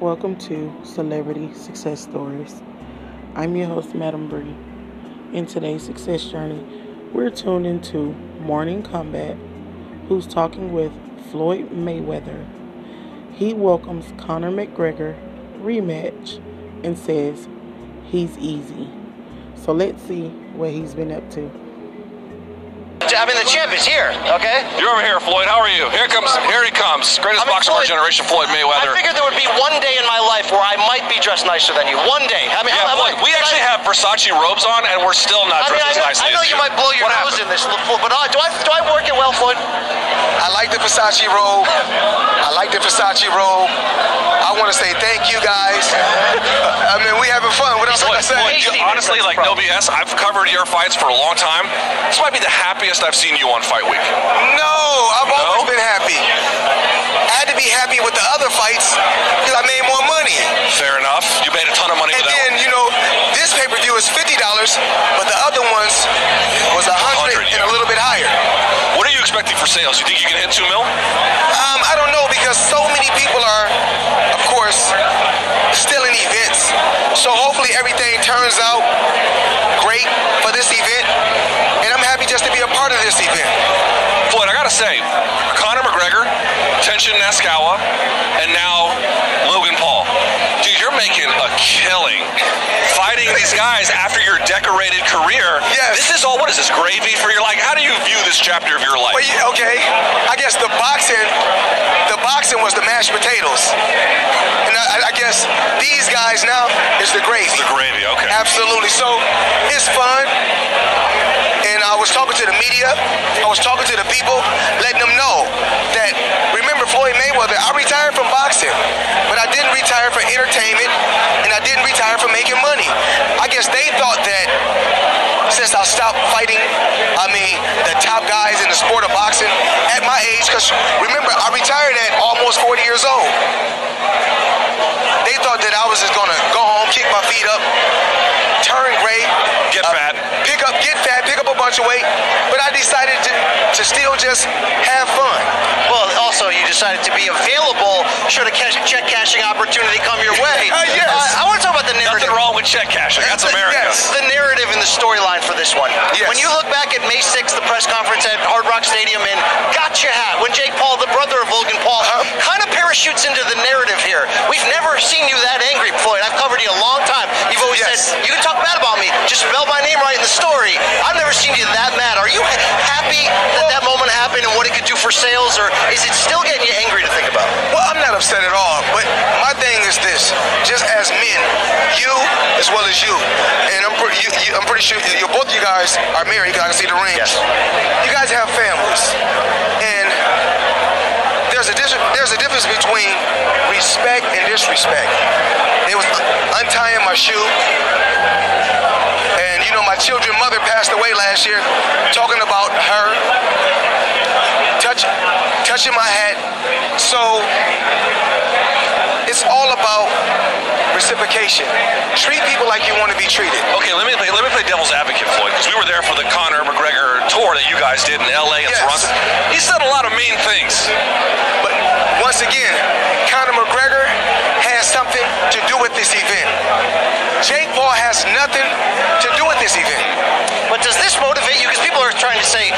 Welcome to Celebrity Success Stories. I'm your host, Madam Bree. In today's success journey, we're tuned into Morning Kombat, who's talking with Floyd Mayweather. He welcomes Conor McGregor rematch and says he's easy. So let's see what he's been up to. I mean, the champ is here, okay? You're over here, Floyd. How are you? Here comes, here he comes. Greatest I mean, boxer of our generation, Floyd Mayweather. I figured there would be one day in my life where I might be dressed nicer than you. One day. I mean, yeah, how, Floyd, how, we actually have Versace robes on, and we're still not dressed I know, as nicely I know as you might blow your What nose happened? in this, but uh, do I do I work it well, Floyd? I like the Versace robe. I like the Versace robe. I want to say thank you guys. I mean, we having fun. What else can I Floyd, say? Floyd, honestly, like no BS, I've covered your fights for a long time. This might be the happiest I've seen you on Fight Week. No, I've always been happy. I had to be happy with the other fights because I made more money. Fair enough. You made a ton of money And then, one. you know, this pay-per-view is $50, but the other ones was 100 100, and a little bit higher. What are you expecting for sales? You think you can hit two mil? Um, I don't know because so many people are, of course, still in events. So hopefully everything turns out great for this event. And I'm happy just to be a this event. Floyd, I gotta say, Conor McGregor, Tenshin Nasukawa, and now Logan Paul. You're making a killing fighting these guys after your decorated career. Yes. This is all, what is this, gravy for your, like, how do you view this chapter of your life? Well, yeah, okay. I guess the boxing, the boxing was the mashed potatoes. And I, I guess these guys now is the gravy. The gravy, okay. Absolutely. So it's fun. And I was talking to the media. I was talking to the people, letting them know that remember Floyd Mayweather, I retired from boxing, but I didn't retire for entertainment and I didn't retire for making money. I guess they thought that since I stopped fighting, I mean, the top guys in the sport of boxing at my age, because remember, I retired at almost 40 years old. They thought that I was just gonna go home, kick my feet up, turn gray, Get uh, fat. pick up, get fat, pick up a bunch of weight. But I decided to, to still just have fun. Well, also you decided to be available should a cash, check cashing opportunity come your way. Uh, yes. Uh, I want to talk about the narrative. Nothing wrong with check cashing. That's Uh, America. yes. The narrative and the storyline for this one. Yes. When you look back at May 6th, the press conference at Hard Rock Stadium in Gotcha Hat, when Jake Paul, the brother of Logan Paul, Uh-huh. kind of parachutes into the narrative here. We've never seen you that angry, Floyd. I've covered you a long time. You've always Yes. said, you can talk bad about me, just spell my name right in the story. I've never seen you that mad. Are you happy for sales, or is it still getting you angry to think about? Well, I'm not upset at all. But my thing is this: just as men, you as well as you, and I'm pretty, you, you, I'm pretty sure you, both of you guys are married. I can see the rings. Yes. You guys have families, and there's a there's a difference between respect and disrespect. It was untying my shoe. And you know, my children's mother passed away last year. Talking about her, touch, touching my hat. So it's all about reciprocation. Treat people like you want to be treated. Okay, let me play, let me play devil's advocate, Floyd, because we were there for the Conor McGregor tour that you guys did in L.A. and Yes. Toronto. He said a lot of mean things. But once again, Conor McGregor has something to do with this event. Jake Paul has nothing to do with this event. But does this motivate you? Because people are trying to say,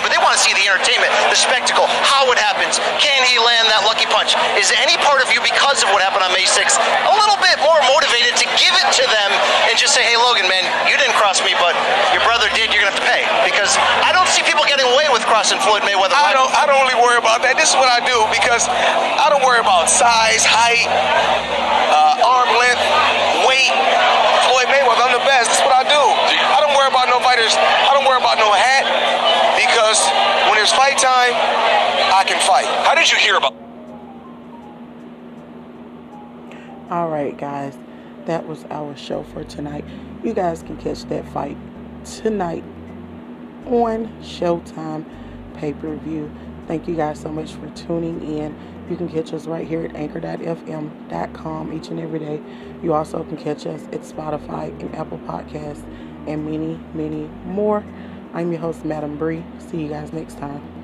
Floyd's win, but they want to see the entertainment, the spectacle, how it happens. Can he land that lucky punch? Is any part of you, because of what happened on May 6th, a little bit more motivated to give it to them and just say, hey, Logan, man, you didn't cross me, but your brother did, you're going to have to pay? Because I don't see people getting away with crossing Floyd Mayweather. I don't I don't really worry about that. This is what I do because I don't worry about size, height, uh, arm length, weight. Floyd Mayweather, I'm the best. That's what I do. I don't worry about no fighters. I don't worry about no hat because when it's fight time, I can fight. How did you hear about? All right, guys, that was our show for tonight. You guys can catch that fight tonight on Showtime pay per view. Thank you guys so much for tuning in. You can catch us right here at anchor.fm.com each and every day. You also can catch us at Spotify and Apple Podcasts and many, many more. I'm your host, Madam Bree. See you guys next time.